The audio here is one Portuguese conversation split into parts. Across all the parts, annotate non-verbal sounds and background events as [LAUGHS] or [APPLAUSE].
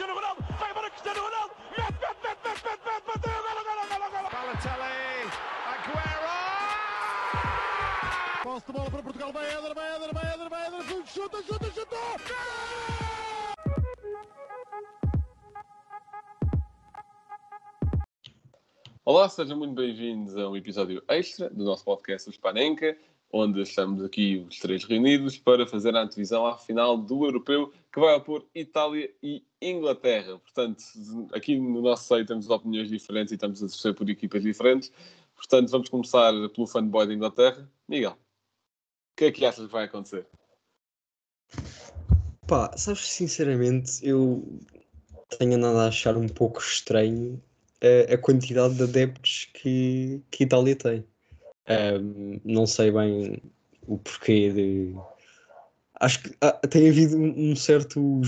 Cristiano Ronaldo, vai embora Cristiano Ronaldo, mete, mete, mete, mete, mete, mete, bateu, golo, golo, golo, golo. Balotelli, Aguero! Posse de bola para Portugal, vai Éder, vai Éder, vai Éder, vai Éder, chuta, chuta, chuta! Olá, sejam muito bem-vindos a um episódio extra do nosso podcast O Spanenka, onde estamos aqui os três reunidos para fazer a antevisão à final do Europeu que vai opor Itália e Inglaterra. Portanto, aqui no nosso site temos opiniões diferentes e estamos a torcer por equipas diferentes. Portanto, vamos começar pelo fanboy da Inglaterra. Miguel, o que é que achas que vai acontecer? Pá, sabes, sinceramente, eu tenho andado a achar um pouco estranho a, a quantidade de adeptos que, que Itália tem. Ahm, não sei bem o porquê de. Acho que ah, tem havido um um certo.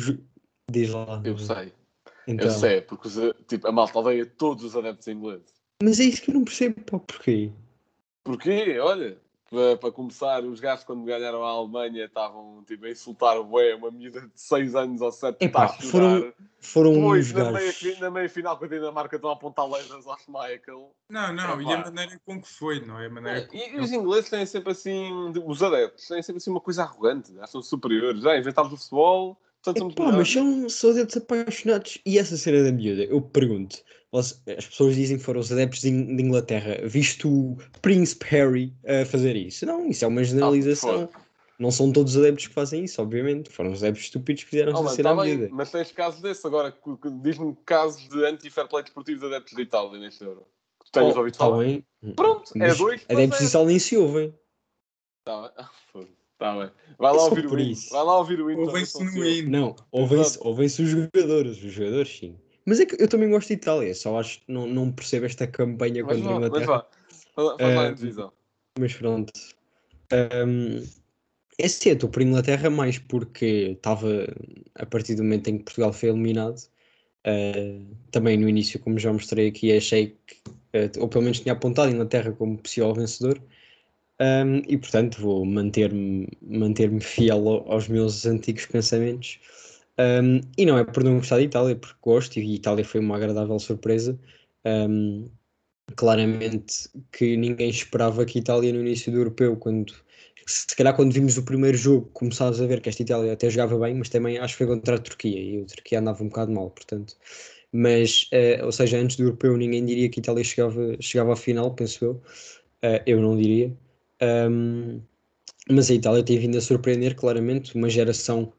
Diz lá. Eu sei, Então, eu sei, porque os, tipo, a malta odeia todos os adeptos ingleses. Mas é isso que eu não percebo, pá, porquê? Porquê? Olha, para, para começar, os gajos quando ganharam a Alemanha estavam tipo, a insultar o bué, uma miúda de 6 anos ou 7 que está a chorar. foram, foram Depois, uns na meia, gajos. fi- na meia final com a Dinamarca estão a apontar lasers ao Schmeichel. Não, não, e a maneira com que foi, não é? A maneira com... E, e os ingleses têm sempre assim, os adeptos, têm sempre assim uma coisa arrogante, acham superiores. Já inventámos o futebol, portanto somos Epá, mas são, são adeptos apaixonados. E essa cena da miúda, eu pergunto: as pessoas dizem que foram os adeptos de, In- de Inglaterra, visto o Príncipe Harry a fazer isso. Não, isso é uma generalização. foi. não são todos os adeptos que fazem isso, obviamente. Foram os adeptos estúpidos que fizeram essa cena tá à miúda. mas tens casos desses agora, que- que- diz-me casos de anti-fair play desportivo de adeptos de Itália neste Euro. Tu tens Oh, ouvido tá falar? bem. Pronto, é Mas dois. para Adeptos de zero. Itália nem se ouvem. Tá bem. [LAUGHS] Ah. Tá bem. Vai lá ouvir o hino. isso. Vai lá ouvir o hino. Ouvem-se se no hino. Não, ouvem-se ouvem os jogadores, os jogadores sim. Mas é que eu também gosto de Itália, só acho que não, não percebo esta campanha Mas contra a vá, mas Inglaterra. vá. Faz lá a divisão. Mas pronto. Ahm, é assim, eu estou por Inglaterra mais porque estava a partir do momento em que Portugal foi eliminado. ah, também no início, como já mostrei aqui, achei que, ah, ou pelo menos tinha apontado a Inglaterra como possível vencedor. Ahm, e portanto vou manter-me manter-me fiel ao- aos meus antigos pensamentos. Ahm, e não é por não gostar de Itália, porque gosto e Itália foi uma agradável surpresa. Ahm, claramente que ninguém esperava que Itália no início do europeu, quando se calhar quando vimos o primeiro jogo, começámos a ver que esta Itália até jogava bem, mas também acho que foi contra a Turquia e a Turquia andava um bocado mal, portanto. Mas, eh, ou seja, antes do europeu ninguém diria que Itália chegava, chegava à final, penso eu. Eh, eu não diria. Ahm, mas a Itália tem vindo a surpreender claramente uma geração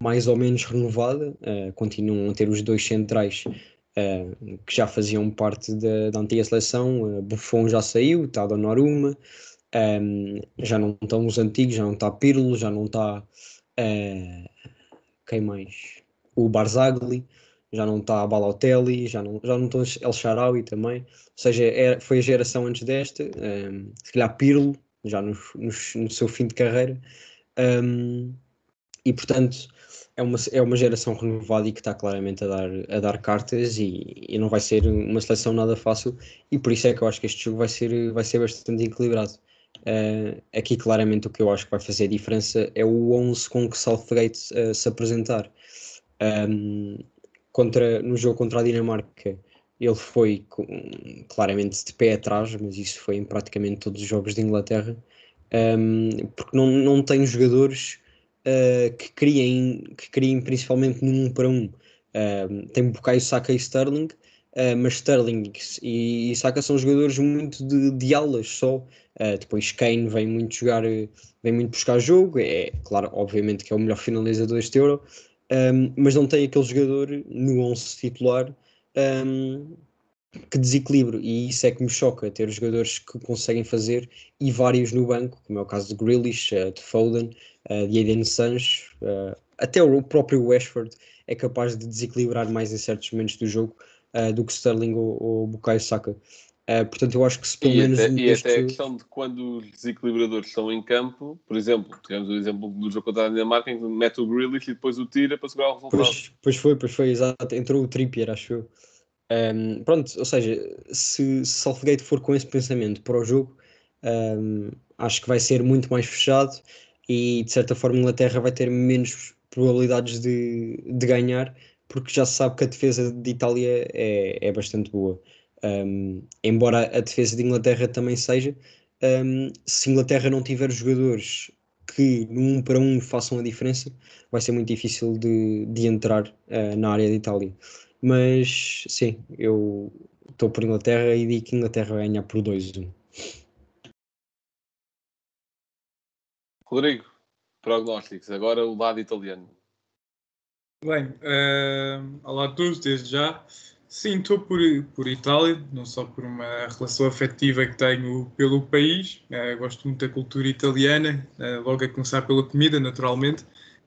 mais ou menos renovada. eh, continuam a ter os dois centrais eh, que já faziam parte da, da antiga seleção. eh, Buffon já saiu, está Donnarumma, ehm, já não estão os antigos, já não está Pirlo, já não está quem mais? O Barzagli, já não está Balotelli, já não, já não estão El Sharawi também. Ou seja, era- foi a geração antes desta, ehm, se calhar Pirlo, já no, no, seu fim de carreira. Ehm, e portanto é uma, é uma geração renovada e que está claramente a dar, a dar cartas e, e não vai ser uma seleção nada fácil e por isso é que eu acho que este jogo vai ser, vai ser bastante equilibrado. Eh, aqui claramente o que eu acho que vai fazer a diferença é o 11 com que Southgate eh, se apresentar. Um, contra, no jogo contra a Dinamarca ele foi claramente de pé atrás, mas isso foi em praticamente todos os jogos de Inglaterra, um, porque não, não tem jogadores uh, que, criem, que criem principalmente num um para um. Um, tem Bukayo Saka e Sterling, uh, mas Sterling e, e Saka são jogadores muito de, de alas só. Uh, depois Kane vem muito jogar, vem muito buscar jogo, é claro, obviamente que é o melhor finalizador deste Euro, um, mas não tem aquele jogador no 11 titular um, que desequilíbrio, e isso é que me choca, ter jogadores que conseguem fazer e vários no banco, como é o caso de Grealish, uh, de Foden, uh, de Eden Sancho, uh, até o próprio Rashford é capaz de desequilibrar mais em certos momentos do jogo do que Sterling ou, ou Bukayo Saka. Uh, portanto, eu acho que se pelo E, menos até, um e até a questão de quando os desequilibradores estão em campo, por exemplo, tivemos o exemplo do jogo contra a Dinamarca em que mete o Grealish e depois o tira para segurar o resultado. Pois, pois foi, pois foi, exato. Entrou o Trippier, acho eu. Um, pronto, ou seja, se, se Southgate for com esse pensamento para o jogo, um, acho que vai ser muito mais fechado e de certa forma a Inglaterra vai ter menos probabilidades de, de ganhar, porque já se sabe que a defesa de Itália é, é bastante boa. Um, embora a defesa de Inglaterra também seja, um, se Inglaterra não tiver jogadores que no um para um façam a diferença, vai ser muito difícil de, de entrar uh, na área de Itália. Mas sim, eu estou por Inglaterra e digo que Inglaterra vai ganhar por 2-1. Rodrigo, prognósticos, agora o lado italiano. Bem, uh, olá a todos, desde já. Sim, estou por, por Itália, não só por uma relação afetiva que tenho pelo país, uh, gosto muito da cultura italiana, uh, logo a começar pela comida, naturalmente.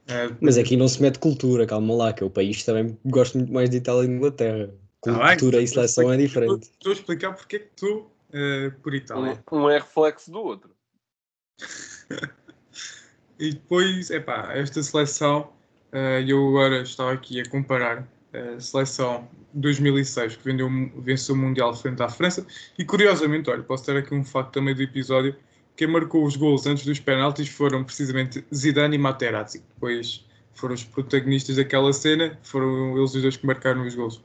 Uh, Mas aqui não se mete cultura, calma lá, que é o país também gosto muito mais de Itália e Inglaterra. Cultura ah, bem, e seleção é diferente. Estou a explicar porque é que estou por Itália. Um, um é reflexo do outro. [LAUGHS] e depois, epá, esta seleção, eu agora estava aqui a comparar a seleção 2006, que vendeu, venceu o Mundial frente à França. E curiosamente, olha, posso ter aqui um facto também do episódio: quem marcou os gols antes dos penaltis foram precisamente Zidane e Materazzi. Depois foram os protagonistas daquela cena, foram eles os dois que marcaram os gols.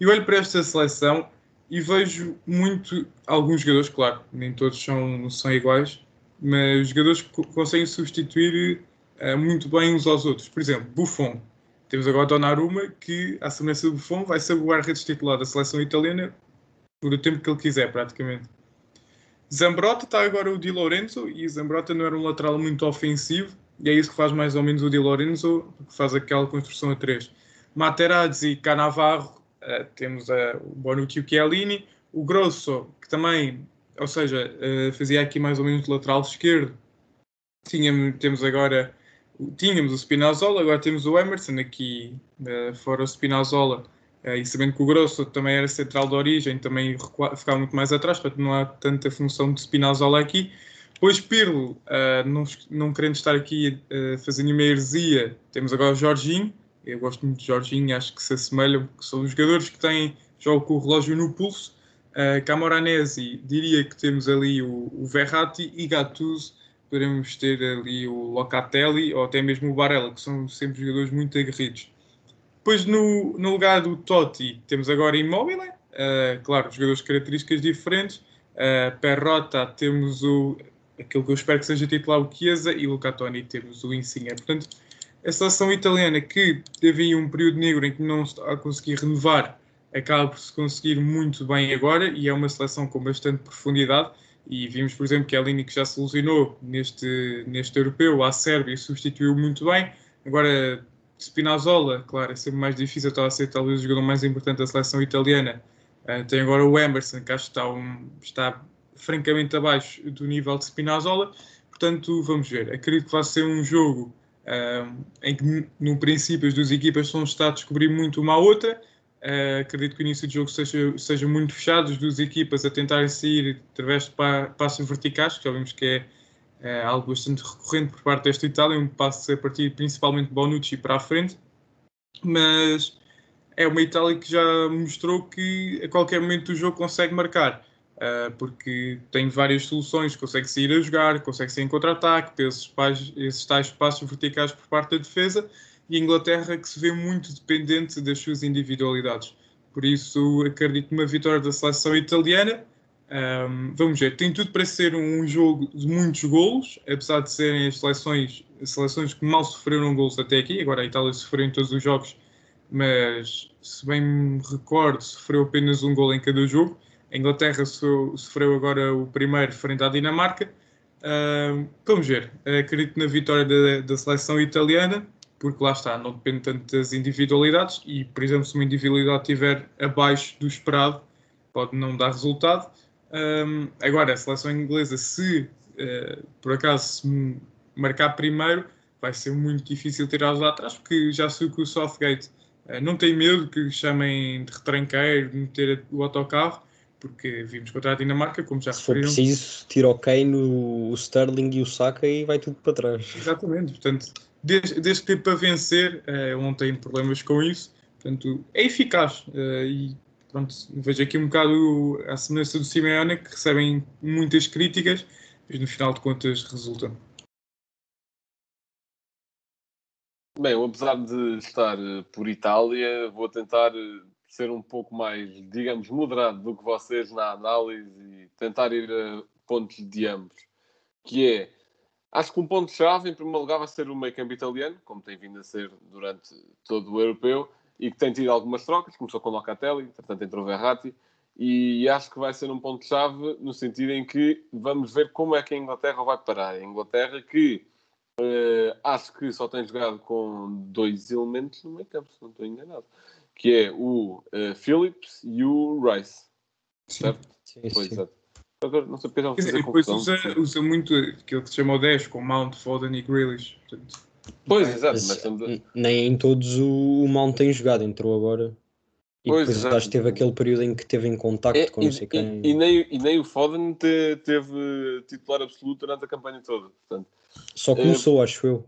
E olho para esta seleção e vejo muito alguns jogadores, claro, nem todos são, são iguais, mas jogadores que conseguem substituir uh, muito bem uns aos outros. Por exemplo, Buffon temos agora Donnarumma, que, à semelhança do Buffon, vai ser o guarda-redes titular da seleção italiana por o tempo que ele quiser, praticamente. Zambrotta está agora o Di Lorenzo, e Zambrotta não era um lateral muito ofensivo, e é isso que faz mais ou menos o Di Lorenzo, que faz aquela construção a três. Materazzi Canavarro, uh, temos uh, o Bonucci e o Chiellini, o Grosso, que também, ou seja, uh, fazia aqui mais ou menos lateral esquerdo. Tínhamos, temos agora tínhamos o Spinazzola, agora temos o Emerson aqui uh, fora o Spinazzola. Uh, e sabendo que o Grosso também era central de origem, também ficava muito mais atrás, portanto não há tanta função de Spinazzola aqui. Depois Pirlo, uh, não, não querendo estar aqui a fazer nenhuma heresia, temos agora o Jorginho. Eu gosto muito de Jorginho, acho que se assemelham, que são os jogadores que têm, jogam com o relógio no pulso. Uh, Camoranesi, diria que temos ali o, o Verratti e Gattuso, poderemos ter ali o Locatelli ou até mesmo o Barella, que são sempre jogadores muito aguerridos. Depois, no, no lugar do Totti, temos agora Immobile, uh, claro, jogadores de características diferentes. Uh, Perrota, temos o, aquilo que eu espero que seja titular, o Chiesa, e Toni temos o Insigne. Portanto, a seleção italiana, que teve um período negro em que não está a conseguir renovar, acaba por se conseguir muito bem agora, e é uma seleção com bastante profundidade e vimos, por exemplo, que a Lini que já se ilusionou neste, neste europeu, a Sérvia substituiu muito bem. Agora, Spinazzola, claro, é sempre mais difícil, está a ser talvez o jogador mais importante da seleção italiana. Uh, tem agora o Emerson, que acho que está, um, está francamente abaixo do nível de Spinazzola. Portanto, vamos ver. Acredito que vai ser um jogo uh, em que, no princípio, as duas equipas estão a descobrir muito uma à outra Uh, acredito que o início do jogo seja, seja muito fechado, as duas equipas a tentarem sair através de pa passos verticais, que já vimos que é uh, algo bastante recorrente por parte desta Itália, um passo a partir principalmente de Bonucci para a frente, mas é uma Itália que já mostrou que a qualquer momento do jogo consegue marcar, uh, porque tem várias soluções, consegue sair a jogar, consegue sair em contra-ataque, esses, esses tais passos verticais por parte da defesa, e a Inglaterra que se vê muito dependente das suas individualidades. Por isso, acredito numa vitória da seleção italiana. Um, vamos ver, tem tudo para ser um jogo de muitos golos, apesar de serem as seleções, as seleções que mal sofreram golos até aqui. Agora a Itália sofreu em todos os jogos, mas se bem me recordo, sofreu apenas um gol em cada jogo. A Inglaterra sofreu agora o primeiro frente à Dinamarca. Vamos ver, acredito na vitória da, da seleção italiana porque lá está, não depende tanto das individualidades e, por exemplo, se uma individualidade estiver abaixo do esperado, pode não dar resultado. Um, agora, a seleção inglesa, se uh, por acaso se marcar primeiro, vai ser muito difícil tirá-los lá atrás, porque já sei que o Southgate uh, não tem medo que chamem de retranqueiro, de meter o autocarro, porque vimos contra a Dinamarca, como já Se for preciso, tira o Kane, o Sterling e o Saka e vai tudo para trás. Exatamente, portanto, desde, que para vencer, uh, ele não tem problemas com isso. Portanto, é eficaz. Uh, e pronto, vejo aqui um bocado a semelhança do Simeone, que recebem muitas críticas, mas no final de contas resultam. Bem, eu, apesar de estar eh, por Itália, vou tentar eh, ser um pouco mais, digamos, moderado do que vocês na análise e tentar ir a pontos de ambos. Que é, acho que um ponto-chave, em primeiro lugar, vai ser o meio campo italiano, como tem vindo a ser durante todo o europeu, e que tem tido algumas trocas. Começou com Locatelli, entretanto entrou Verratti, e acho que vai ser um ponto-chave no sentido em que vamos ver como é que a Inglaterra vai parar. A Inglaterra que Uh, acho que só tem jogado com dois elementos no meio campo, se não estou enganado, que é o uh, Phillips e o Rice. Certo? Sim, Pois, sim. exato. Agora, não sei porque já vou Quer dizer, fazer e depois usa, usa muito aquilo que se chama o 10, com Mount, Foden e Grealish. Portanto, Pois, exato, Mas, mas n- nem em todos o, o Mount tem jogado, entrou agora. E Pois, depois exato. acho que teve aquele período em que teve em contacto É, com não e, sei e- quem. e nem, e nem o Foden te- teve titular absoluto durante a campanha toda. Portanto, Só começou, acho eu.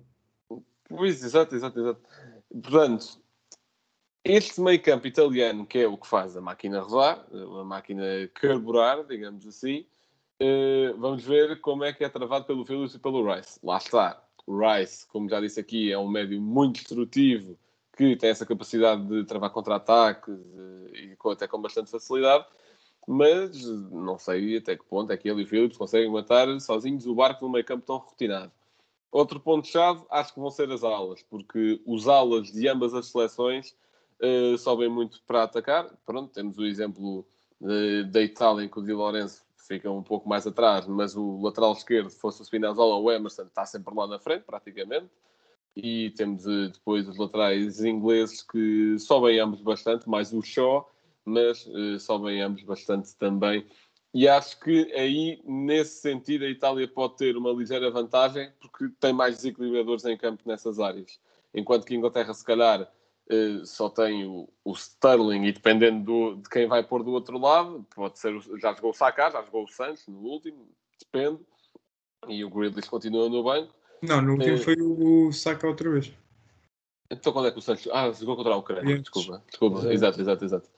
Pois, exato, exato, exato. Portanto, este meio campo italiano, que é o que faz a máquina rodar, a máquina carburar, digamos assim, eh, vamos ver como é que é travado pelo Phillips e pelo Rice. Lá está. O Rice, como já disse aqui, é um médio muito destrutivo, que tem essa capacidade de travar contra-ataques eh, e até com bastante facilidade, mas não sei até que ponto é que ele e o Phillips conseguem matar sozinhos o barco num meio campo tão rotinado. Outro ponto-chave, acho que vão ser as alas, porque os alas de ambas as seleções eh, sobem muito para atacar. Pronto, temos o exemplo eh, da Itália, em que o Di Lorenzo fica um pouco mais atrás, mas o lateral esquerdo, fosse o Spinazzola ou o Emerson, está sempre lá na frente, praticamente. E temos eh, depois os laterais ingleses que sobem ambos bastante, mais o Shaw, mas sobem ambos bastante também. E acho que aí, nesse sentido, a Itália pode ter uma ligeira vantagem, porque tem mais desequilibradores em campo nessas áreas. Enquanto que a Inglaterra, se calhar, só tem o, o Sterling e dependendo do- de quem vai pôr do outro lado, pode ser, já jogou o Saka, já jogou o Santos no último, depende. E o Grealish continua no banco. não, no último Eh, foi o Saka outra vez. Então quando é que o Santos... Ah, jogou contra a Ucrânia, desculpa. Desculpa, Exato. exato, exato, exato.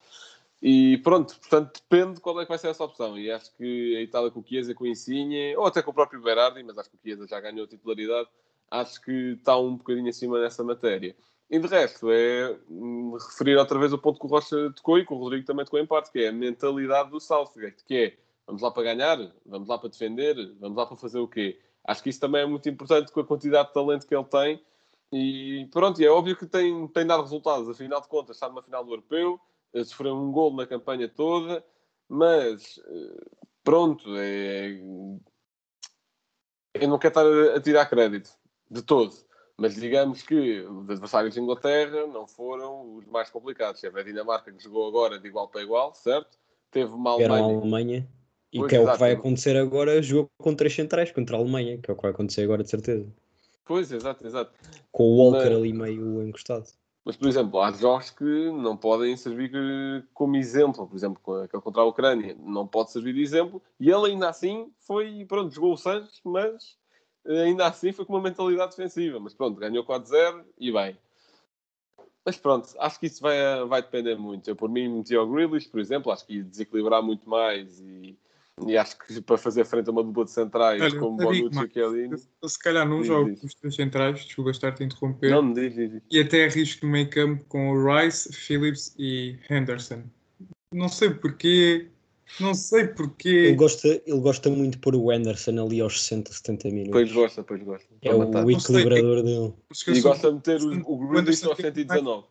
E pronto, portanto, depende qual é que vai ser essa opção. E acho que a Itália com o Chiesa, com o Insigne, ou até com o próprio Berardi, mas acho que o Chiesa já ganhou a titularidade, acho que está um bocadinho acima nessa matéria. E de resto, é hum, referir outra vez o ponto que o Rocha tocou e que o Rodrigo também tocou em parte, que é a mentalidade do Southgate, que é vamos lá para ganhar, vamos lá para defender, vamos lá para fazer o quê? Acho que isso também é muito importante com a quantidade de talento que ele tem. E pronto, e é óbvio que tem, tem dado resultados. Afinal de contas, está numa final do Europeu, eh, sofreu um gol na campanha toda, mas eh, pronto, é... eu não quero estar a, a tirar crédito de todo, mas digamos que os adversários de Inglaterra não foram os mais complicados. Teve a Dinamarca que jogou agora de igual para igual, certo? Teve uma Era a Alemanha. Alemanha. E Pois, que é o que vai acontecer agora, jogo com três centrais contra a Alemanha, que é o que vai acontecer agora de certeza. Pois, exato, exato. Com o Walker Mas- ali meio encostado. Mas, por exemplo, há jogos que não podem servir como exemplo. Por exemplo, aquele contra a Ucrânia não pode servir de exemplo. E ele ainda assim foi, pronto, jogou o Santos, mas ainda assim foi com uma mentalidade defensiva. Mas pronto, ganhou 4-0 e bem. Mas pronto, acho que isso vai, vai depender muito. Eu, por mim, meti ao Grealish, por exemplo, acho que ia desequilibrar muito mais e, e acho que para fazer frente a uma dupla de centrais Olha, como Bonucci e Chiellini... Eu, se calhar não Diz, jogo diz. com os três centrais, desculpa estar-te a interromper. Não me diz, diz, diz. E até arrisco no meio campo com o Rice, Phillips e Henderson. Não sei porquê. Não sei Ele porquê. gosta, ele gosta muito de pôr o Anderson ali aos 60, 70 minutos. Pois gosta, pois gosta. é matar. o equilibrador dele. E gosta de meter o, o Grealish Anderson aos teve 119.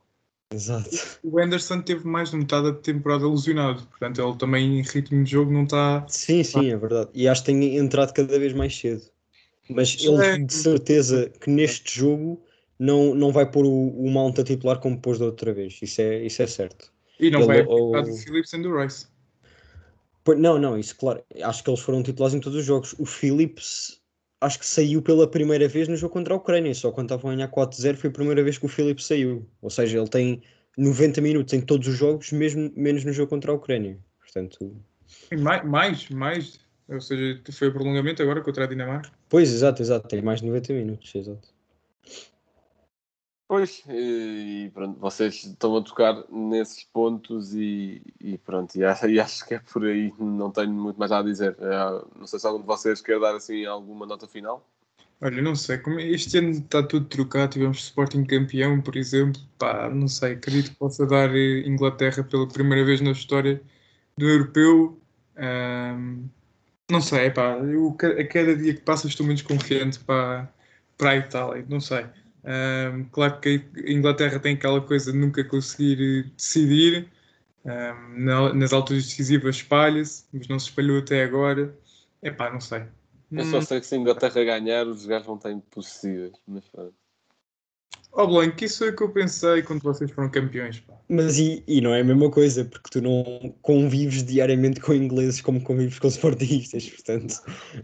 Exato. O Anderson teve mais de metade da temporada lesionado. Portanto, ele também em ritmo de jogo não está. Sim, sim, é verdade. E acho que tem entrado cada vez mais cedo. Mas ele, É. de certeza, que neste jogo não, não vai pôr o, o Mount a titular como pôs da outra vez. Isso é, isso é certo. E não Ele- vai ou- abdicar do Phillips e do Rice. Não, não, isso claro. Acho que eles foram titulares em todos os jogos. O Phillips acho que saiu pela primeira vez no jogo contra a Ucrânia. Só quando estavam a ganhar 4-0 foi a primeira vez que o Phillips saiu. Ou seja, ele tem 90 minutos em todos os jogos, mesmo menos no jogo contra a Ucrânia. Portanto, mais, mais, mais. Ou seja, foi o prolongamento agora contra a Dinamarca. pois, exato, exato. Tem mais de 90 minutos, exato. Pois, e pronto, vocês estão a tocar nesses pontos e, e pronto, e acho, [LAUGHS] e acho que é por aí, não tenho muito mais a dizer. Eh, Não sei se algum de vocês quer dar assim alguma nota final. Olha, não sei, como este ano está tudo trocado, tivemos Sporting campeão, por exemplo, pá, não sei, acredito que possa dar eh, Inglaterra pela primeira vez na história do europeu. Ahm, não sei, pá, eu, a cada dia que passa estou menos confiante para, para a Itália, não sei. Ahm, claro que a Inglaterra tem aquela coisa de nunca conseguir eh, decidir, ahm, na- nas alturas decisivas espalha-se, mas não se espalhou até agora. É pá, não sei. Eu só sei que se a Inglaterra ganhar, os gajos vão estar impossíveis. Mas, pronto. Ó Blanco, isso é o que eu pensei quando vocês foram campeões. Pá. Mas e, e não é a mesma coisa, porque tu não convives diariamente com ingleses como convives com sportingistas, portanto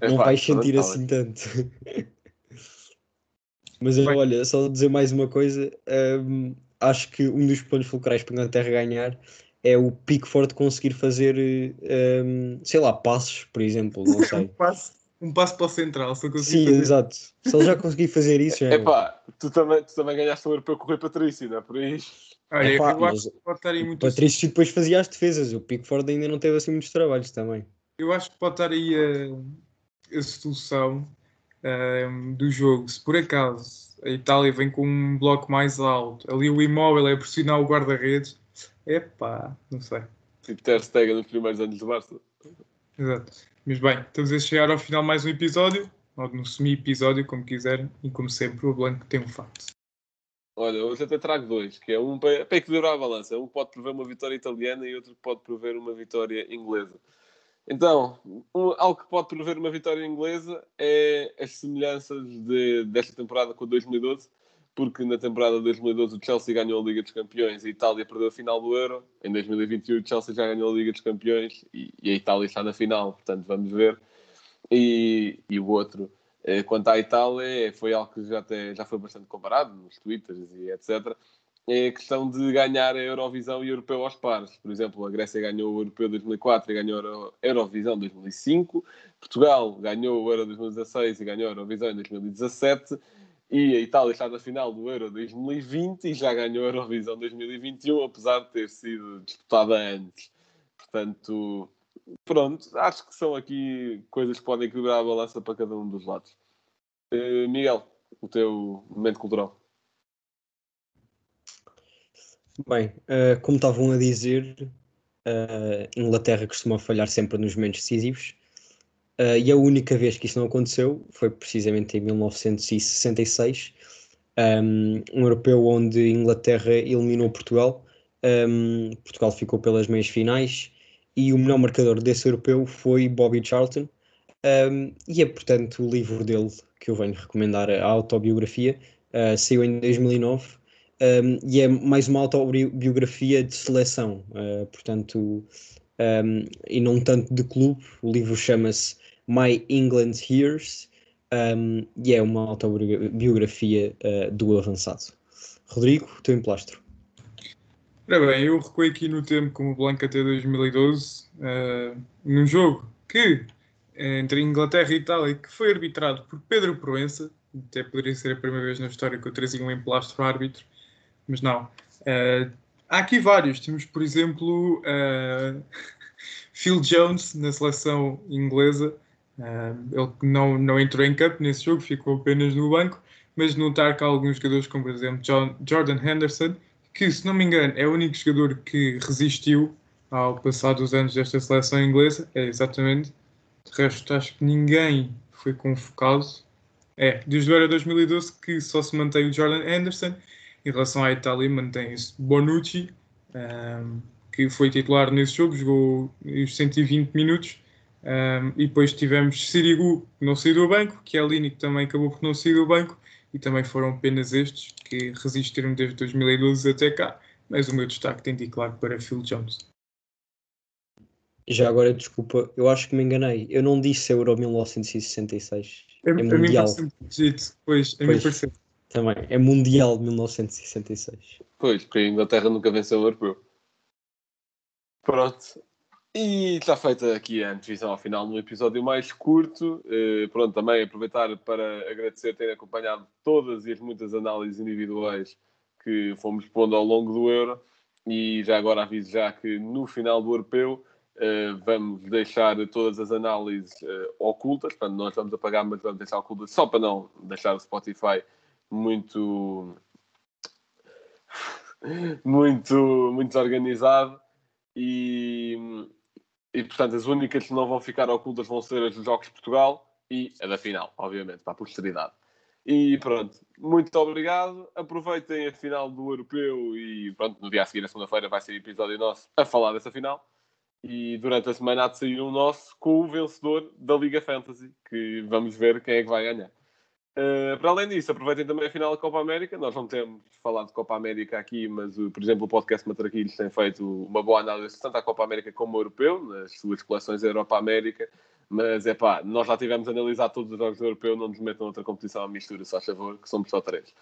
É não pá, vais sentir assim tanto. [LAUGHS] Mas Bem. olha, só dizer mais uma coisa, hum, acho que um dos pontos fulcrais para a Inglaterra ganhar é o Pickford conseguir fazer, hum, sei lá, passos, por exemplo, não [LAUGHS] Um sei. passo, um passo para o central, se eu conseguir Sim, fazer. exato. Se ele já conseguir fazer isso, já É é. pá, tu também, tu também ganhaste o europeu com o Rui Patrício, não é por aí? Olha, Epá, eu acho que pode estar aí O muito. Patrício depois fazia as defesas, o Pickford ainda não teve assim muitos trabalhos também. Eu acho que pode estar aí a, a solução ahm, do jogo. Se por acaso a Itália vem com um bloco mais alto, ali o imóvel é pressionar o guarda-redes, epá, não sei. Tipo Ter Stegen nos primeiros anos do Barça. Exato. Mas bem, estamos a chegar ao final de mais um episódio, ou no semi-episódio, como quiserem, e como sempre, o Blanco tem um facto. Olha, hoje até trago dois, que é um para, para equilibrar a balança. Um pode prever uma vitória italiana e outro pode prever uma vitória inglesa. Então, um- algo que pode prever uma vitória inglesa é as semelhanças de- desta temporada com a 2012, porque na temporada de 2012 o Chelsea ganhou a Liga dos Campeões e a Itália perdeu a final do Euro. Em 2021 o Chelsea já ganhou a Liga dos Campeões e, e a Itália está na final, portanto vamos ver. E, e o outro, eh, quanto à Itália, foi algo que já, até, já foi bastante comparado nos twitters e etc. É a questão de ganhar a Eurovisão e o Europeu aos pares. Por exemplo, a Grécia ganhou o Europeu 2004 e ganhou a Euro- Eurovisão 2005. Portugal ganhou o Euro 2016 e ganhou a Eurovisão em 2017. E a Itália está na final do Euro 2020 e já ganhou a Eurovisão 2021, apesar de ter sido disputada antes. Portanto, pronto, acho que são aqui coisas que podem equilibrar a balança para cada um dos lados. Eh, Miguel, o teu momento cultural. Bem, eh, como estavam a dizer, a Inglaterra costuma falhar sempre nos momentos decisivos. eh, e a única vez que isso não aconteceu foi precisamente em 1966, um, um europeu onde Inglaterra eliminou Portugal. Um, Portugal ficou pelas meias finais e o melhor marcador desse europeu foi Bobby Charlton. Um, e é portanto o livro dele que eu venho recomendar, a autobiografia, uh, saiu em 2009 um, e é mais uma autobiografia de seleção, uh, portanto, um, e não tanto de clube. O livro chama-se My England Hears um, e é uma autobiografia uh, do avançado. Rodrigo, teu emplastro. Ora bem, eu recuei aqui no tempo como o Blanco até 2012, uh, num jogo que entre Inglaterra e Itália, que foi arbitrado por Pedro Proença, até poderia ser a primeira vez na história que eu trazia um emplastro árbitro, mas não. Uh, há aqui vários. Temos, por exemplo, uh, [LAUGHS] Phil Jones na seleção inglesa. Uh, ele não, não entrou em campo nesse jogo, ficou apenas no banco, mas notar que há alguns jogadores, como por exemplo John, Jordan Henderson, que, se não me engano, é o único jogador que resistiu ao passar dos anos desta seleção inglesa. É exatamente. De resto, acho que ninguém foi convocado. É, desde o Euro 2012 que só se mantém o Jordan Henderson. Em relação à Itália, mantém-se Bonucci, um, que foi titular nesse jogo, jogou os 120 minutos. Um, e depois tivemos Sirigu, que não saiu do banco, Chiellini, que também acabou por não sair do banco, e também foram apenas estes que resistiram desde 2012 até cá. Mas o meu destaque tem de ir, claro, para Phil Jones. Já agora, desculpa, eu acho que me enganei. Eu não disse Euro 1966. É, É, a mim Mundial. parece legit, pois, a mim Pois. parece. Também. É Mundial 1966. Pois, porque a Inglaterra nunca venceu o europeu. Pronto. E está feita aqui a antevisão ao final num episódio mais curto. Eh, pronto, também aproveitar para agradecer terem acompanhado todas e as muitas análises individuais que fomos pondo ao longo do Euro. E já agora aviso já que no final do europeu Uh, vamos deixar todas as análises uh, ocultas, portanto, nós vamos apagar, mas vamos deixar ocultas só para não deixar o Spotify muito. muito, muito desorganizado. E, e, portanto, as únicas que não vão ficar ocultas vão ser as dos Jogos de Portugal e a da final, obviamente, para a posteridade. E pronto, muito obrigado. Aproveitem a final do Europeu e pronto, no dia a seguir, na segunda-feira, vai ser episódio nosso a falar dessa final e durante a semana há de sair um nosso com o vencedor da Liga Fantasy, que vamos ver quem é que vai ganhar. Uh, para além disso, aproveitem também a final da Copa América. Nós não temos falado de Copa América aqui, mas, por exemplo, o podcast Matraquilhos tem feito uma boa análise tanto à Copa América como ao Europeu, nas suas coleções Europa-América. Mas é pá, nós já tivemos a analisar todos os jogos do Europeu, não nos metam outra competição à mistura, só a favor, que somos só três.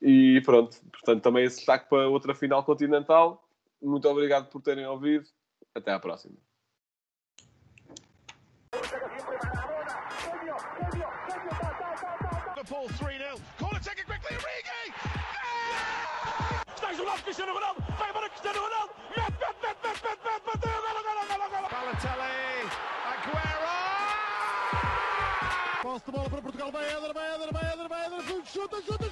E pronto, portanto, também esse destaque para outra final continental. Muito obrigado por terem ouvido até à próxima. Cristiano Ronaldo, vai para Cristiano Ronaldo, mete, mete, mete, mete, mete, mete, bateu, golo, golo, golo, golo. Balotelli, Aguero! Posse de bola para Portugal, vai Éder, vai Éder, vai Éder, vai Éder, chuta, chuta,